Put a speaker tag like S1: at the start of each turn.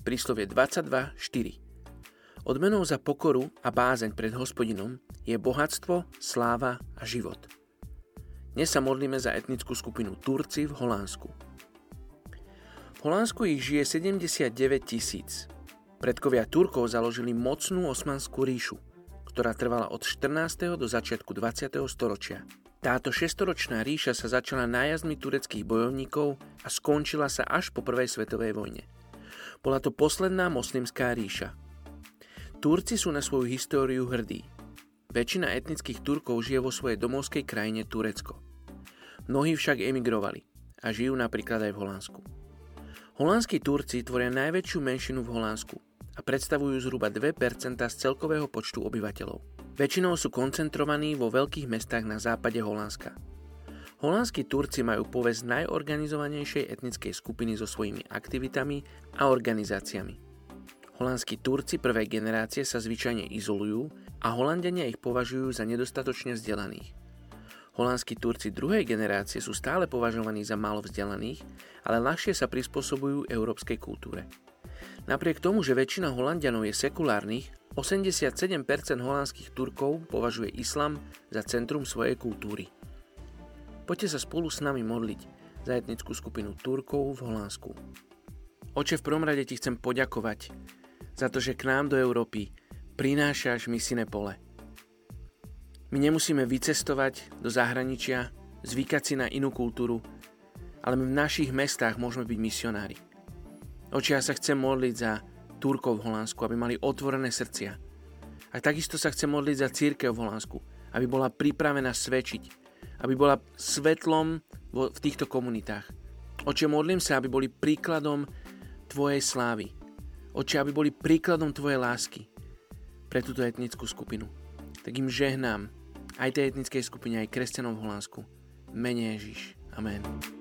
S1: príslovie 22.4. Odmenou za pokoru a bázeň pred hospodinom je bohatstvo, sláva a život. Dnes sa modlíme za etnickú skupinu Turci v Holandsku. V Holandsku ich žije 79 tisíc. Predkovia Turkov založili mocnú osmanskú ríšu, ktorá trvala od 14. do začiatku 20. storočia. Táto šestoročná ríša sa začala nájazdmi tureckých bojovníkov a skončila sa až po prvej svetovej vojne. Bola to posledná moslimská ríša. Turci sú na svoju históriu hrdí. Väčšina etnických Turkov žije vo svojej domovskej krajine Turecko. Mnohí však emigrovali a žijú napríklad aj v Holandsku. Holandskí Turci tvoria najväčšiu menšinu v Holandsku a predstavujú zhruba 2% z celkového počtu obyvateľov. Väčšinou sú koncentrovaní vo veľkých mestách na západe Holandska. Holandskí Turci majú povesť najorganizovanejšej etnickej skupiny so svojimi aktivitami a organizáciami. Holandskí Turci prvej generácie sa zvyčajne izolujú a Holandania ich považujú za nedostatočne vzdelaných. Holandskí Turci druhej generácie sú stále považovaní za málo vzdelaných, ale ľahšie sa prispôsobujú európskej kultúre. Napriek tomu, že väčšina Holandianov je sekulárnych, 87% holandských Turkov považuje islam za centrum svojej kultúry. Poďte sa spolu s nami modliť za etnickú skupinu Turkov v Holandsku. Oče, v prvom rade ti chcem poďakovať za to, že k nám do Európy prinášaš misijné pole. My nemusíme vycestovať do zahraničia, zvykať si na inú kultúru, ale my v našich mestách môžeme byť misionári. Oče, ja sa chcem modliť za Turkov v Holandsku, aby mali otvorené srdcia. A takisto sa chce modliť za církev v Holandsku, aby bola pripravená svedčiť, aby bola svetlom v týchto komunitách. Oče, modlím sa, aby boli príkladom Tvojej slávy. Oče, aby boli príkladom Tvojej lásky pre túto etnickú skupinu. Tak im žehnám aj tej etnickej skupine, aj kresťanov v Holandsku. Mene Ježiš. Amen.